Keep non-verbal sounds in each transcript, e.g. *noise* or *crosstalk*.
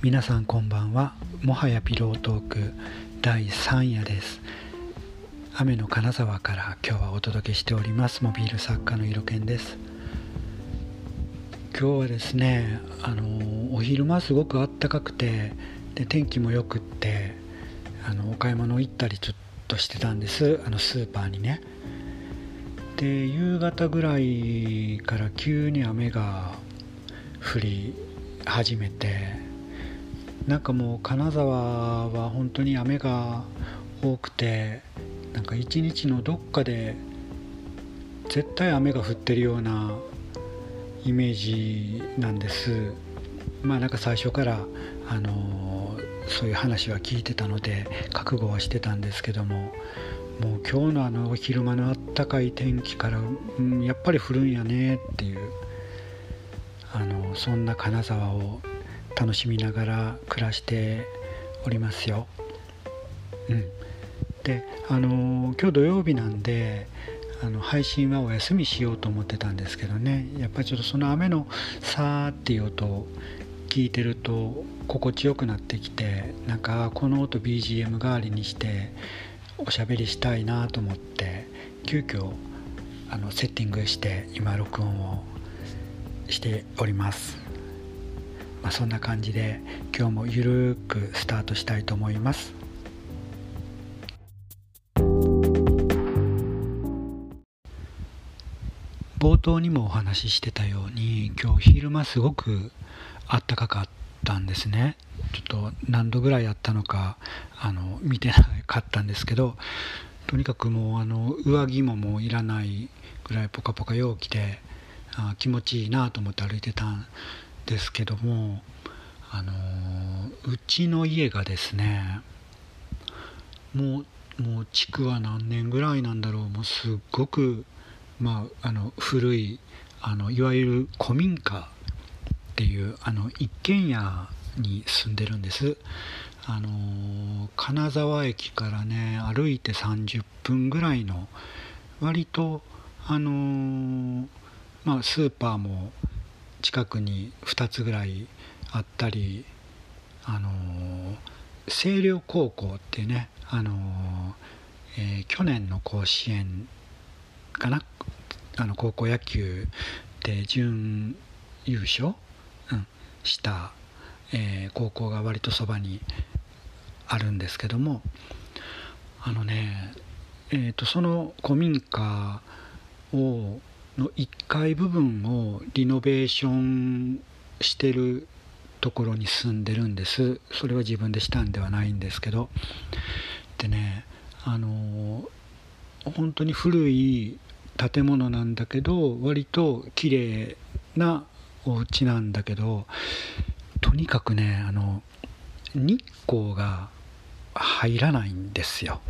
皆さんこんばんは。もはやピロートーク第3夜です。雨の金沢から今日はお届けしております。モビール作家の色犬です。今日はですねあのお昼間すごく暖かくてで天気もよくってあのお買い物行ったりちょっとしてたんです。あのスーパーにね。で夕方ぐらいから急に雨が降り始めてなんかもう金沢は本当に雨が多くてなんか一日のどっかで絶対雨が降ってるようなイメージなんです。まあなんか最初からあのそういう話は聞いてたので覚悟はしてたんですけどももう今日のあの昼間のあったかい天気から、うん、やっぱり降るんやねっていうあのそんな金沢を楽しみながら暮らしておりますよ。うん、であの今日土曜日なんであの配信はお休みしようと思ってたんですけどねやっぱりちょっとその雨のさーっていう音聞いてると心地よくなってきてなんかこの音 BGM 代わりにしておしゃべりしたいなと思って急遽あのセッティングして今録音をしております。まあ、そんな感じで今日もゆるくスタートしたいと思います。冒頭にもお話ししてたように今日昼間すごくあったかかったんですね。ちょっと何度ぐらいあったのかあの見てなかったんですけどとにかくもうあの上着ももういらないぐらいポカポカ陽気であ気持ちいいなと思って歩いてたんですけどもあのうちの家がですねもうもう築は何年ぐらいなんだろうもうすっごく、まあ、あの古いあのいわゆる古民家っていうあの一軒家に住んでるんです。あの金沢駅からね歩いて30分ぐらいの割とあのまあスーパーも近くに2つぐらいあったりあの星稜高校っていうねあの、えー、去年の甲子園かなあの高校野球で準優勝、うん、した、えー、高校が割とそばにあるんですけどもあのね、えーとその古民家をの1階部分をリノベーションしてるところに住んでるんです。それは自分でしたんではないんですけど。でねあの本当に古い建物なんだけど割と綺麗なお家なんだけどとにかくねあの日光が入らないんですよ。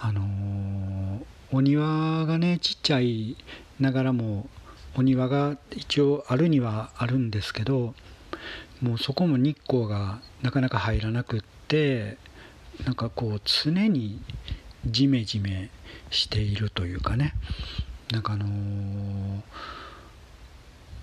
あのお庭がねちっちゃいながらもお庭が一応あるにはあるんですけどもうそこも日光がなかなか入らなくってなんかこう常にジメジメしているというかねなんかあのー、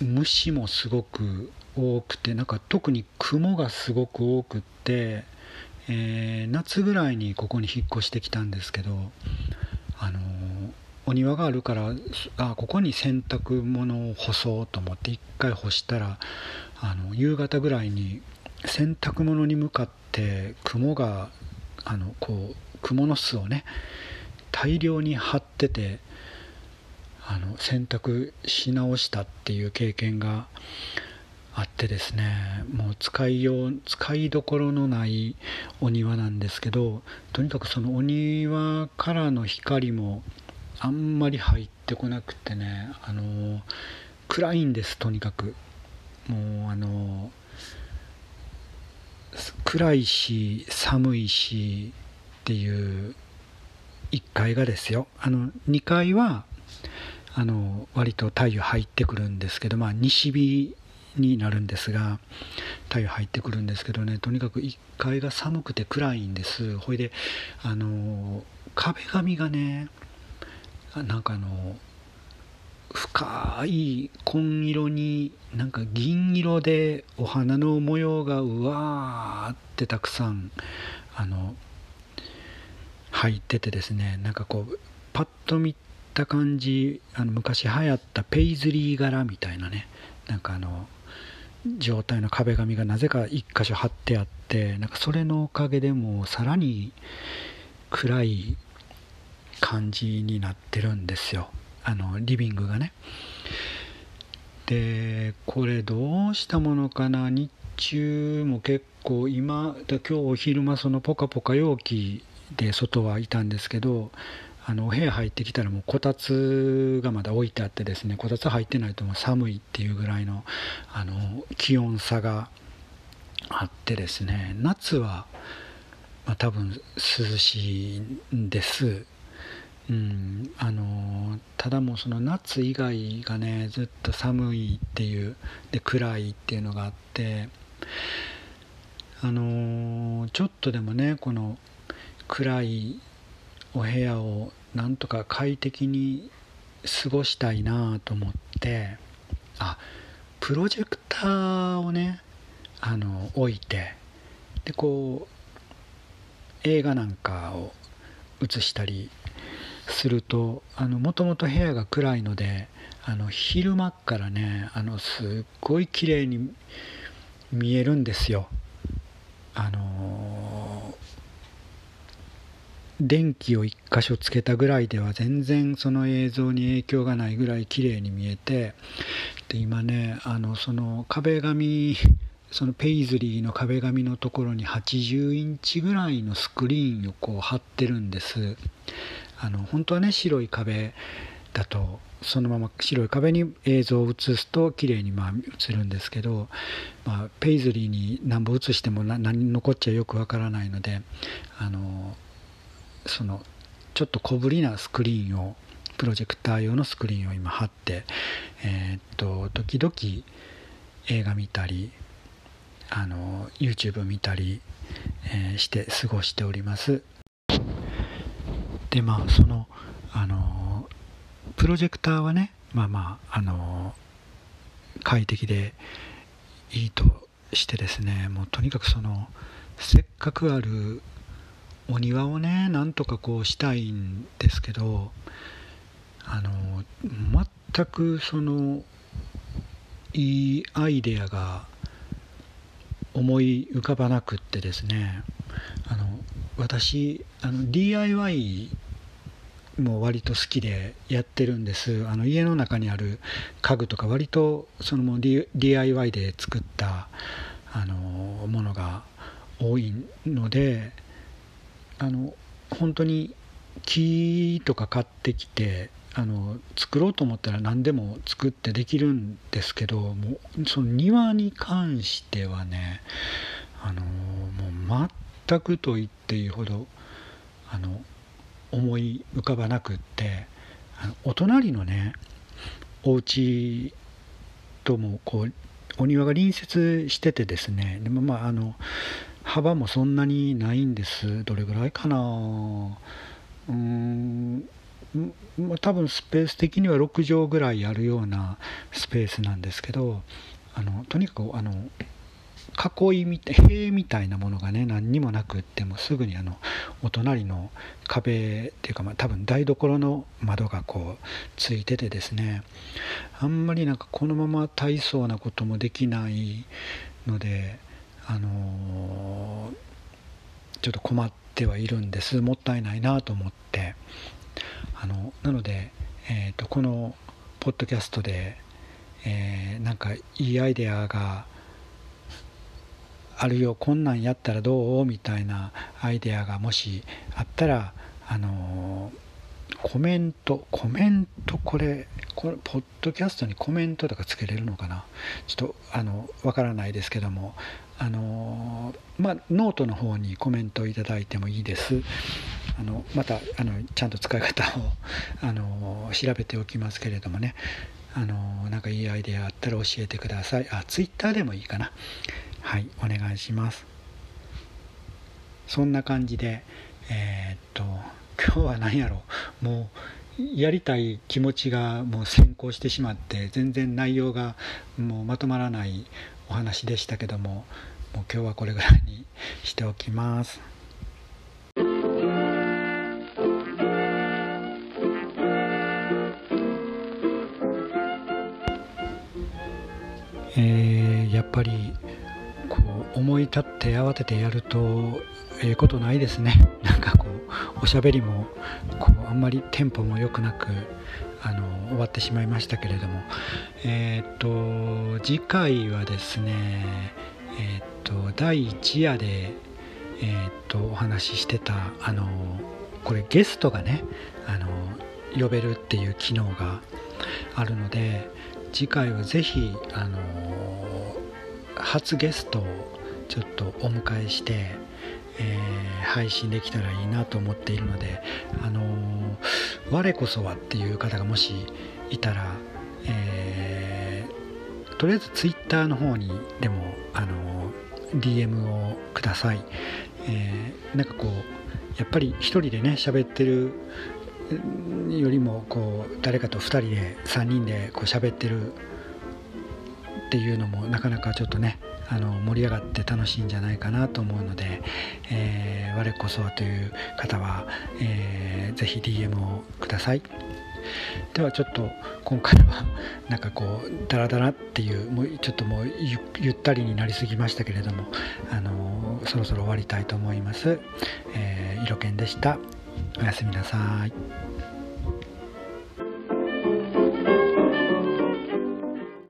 虫もすごく多くてなんか特に雲がすごく多くって、えー、夏ぐらいにここに引っ越してきたんですけどあのお庭があるからあここに洗濯物を干そうと思って一回干したらあの夕方ぐらいに洗濯物に向かって雲があのこう蜘蛛の巣をね大量に張っててあの洗濯し直したっていう経験があってですねもう使いよう使いどころのないお庭なんですけどとにかくそのお庭からの光もあんまり入ってこなくてねあの暗いんですとにかく。もうあの暗いし寒いしっていう1階がですよ。あの2階はあの割と太陽入ってくるんですけどまあ西日になるんですが太陽入ってくるんですけどねとにかく1階が寒くて暗いんです。ほいであの壁紙がねなんかあの深い紺色になんか銀色でお花の模様がうわーってたくさんあの入っててですねなんかこうパッと見た感じあの昔流行ったペイズリー柄みたいなねなんかあの状態の壁紙がなぜか1箇所貼ってあってなんかそれのおかげでもうさらに暗い感じになってるんですよ。あのリビングがね。でこれどうしたものかな？日中も結構今今日お昼間そのポカポカ陽気で外はいたんですけどあのお部屋入ってきたらもうこたつがまだ置いてあってですねこたつ入ってないともう寒いっていうぐらいのあの気温差があってですね夏は、まあ、多分涼しいんです。うん、あのただもうその夏以外がねずっと寒いっていうで暗いっていうのがあってあのちょっとでもねこの暗いお部屋をなんとか快適に過ごしたいなと思ってあプロジェクターをねあの置いてでこう映画なんかを映したりするともともと部屋が暗いのであの昼間からねあのすっごい綺麗に見えるんですよ。あの電気を1箇所つけたぐらいでは全然その映像に影響がないぐらい綺麗に見えてで今ねあのその壁紙そのペイズリーの壁紙のところに80インチぐらいのスクリーンをこう貼ってるんです。あの本当はね白い壁だとそのまま白い壁に映像を映すと綺麗にまあ映るんですけど、まあ、ペイズリーに何本映しても何残っちゃよくわからないのであのそのちょっと小ぶりなスクリーンをプロジェクター用のスクリーンを今貼って、えー、っと時々映画見たりあの YouTube 見たり、えー、して過ごしております。でまあそのあのプロジェクターはねまあまああの快適でいいとしてですねもうとにかくそのせっかくあるお庭をねなんとかこうしたいんですけどあの全くそのいいアイデアが思い浮かばなくってですねあの私あの DIY も割と好きでやってるんです。あの家の中にある家具とか割とそのも DIY で作ったあのものが多いのであの本当に木とか買ってきてあの作ろうと思ったら何でも作ってできるんですけどもうその庭に関してはねあのもう全くと言っていいほどあの思い浮かばなくってあのお隣のねお家ともこうお庭が隣接しててですねでもまああの幅もそんなにないんです。どれぐらいかな。うーん。多分スペース的には6畳ぐらいあるようなスペースなんですけどあのとにかくあの囲いみたい塀みたいなものがね何にもなくってもすぐにあのお隣の壁っていうか、まあ、多分台所の窓がこうついててですね。あんまりなんかこのまま大層なこともできないのであの、ちょっと困ってはいるんです。もったいないなと思って。あのなので、えーと、このポッドキャストで、えー、なんかいいアイデアがあるよ。こんなんやったらどう？みたいなアイデアがもしあったらあのコメントコメントこれこれポッドキャストにコメントとかつけれるのかな？ちょっとあのわからないですけども。あのまあノートの方にコメントいただいてもいいです。あのまたあのちゃんと使い方をあの調べておきますけれどもね。あのなんかいいアイデアあったら教えてください。あツイッターでもいいかな。はいお願いします。そんな感じでえー、っと今日は何やろう。もうやりたい気持ちがもう先行してしまって全然内容がもうまとまらないお話でしたけどももう今日はこれぐらいにしておきます。えー、やっぱりこう思い立って慌ててやるとええ、ことないですね。*laughs* なんかこうおしゃべりもこうあんまりテンポも良くなくあの終わってしまいましたけれども。えっ、と次回はですねえっ、と第1夜でえっ、とお話ししてたあのこれゲストがねあの呼べるっていう機能があるので次回はぜひあの初ゲストをちょっとお迎えして、えー、配信できたらいいなと思っているので、あのー、我こそはっていう方がもしいたら、えー、とりあえず Twitter の方にでも、あの DM をください、えなんかこうやっぱり一人でね喋ってるよりもこう誰かと2人で3人でこう喋ってるっていうのもなかなかちょっとねあの盛り上がって楽しいんじゃないかなと思うので、えー、我こそはという方は、えー、ぜひ DM をください。ではちょっと今回は *laughs* なんかこうダラダラっていうもうちょっともうゆったりになりすぎましたけれども、あのそろそろ終わりたいと思います、えー、色犬でした。おやすみなさい。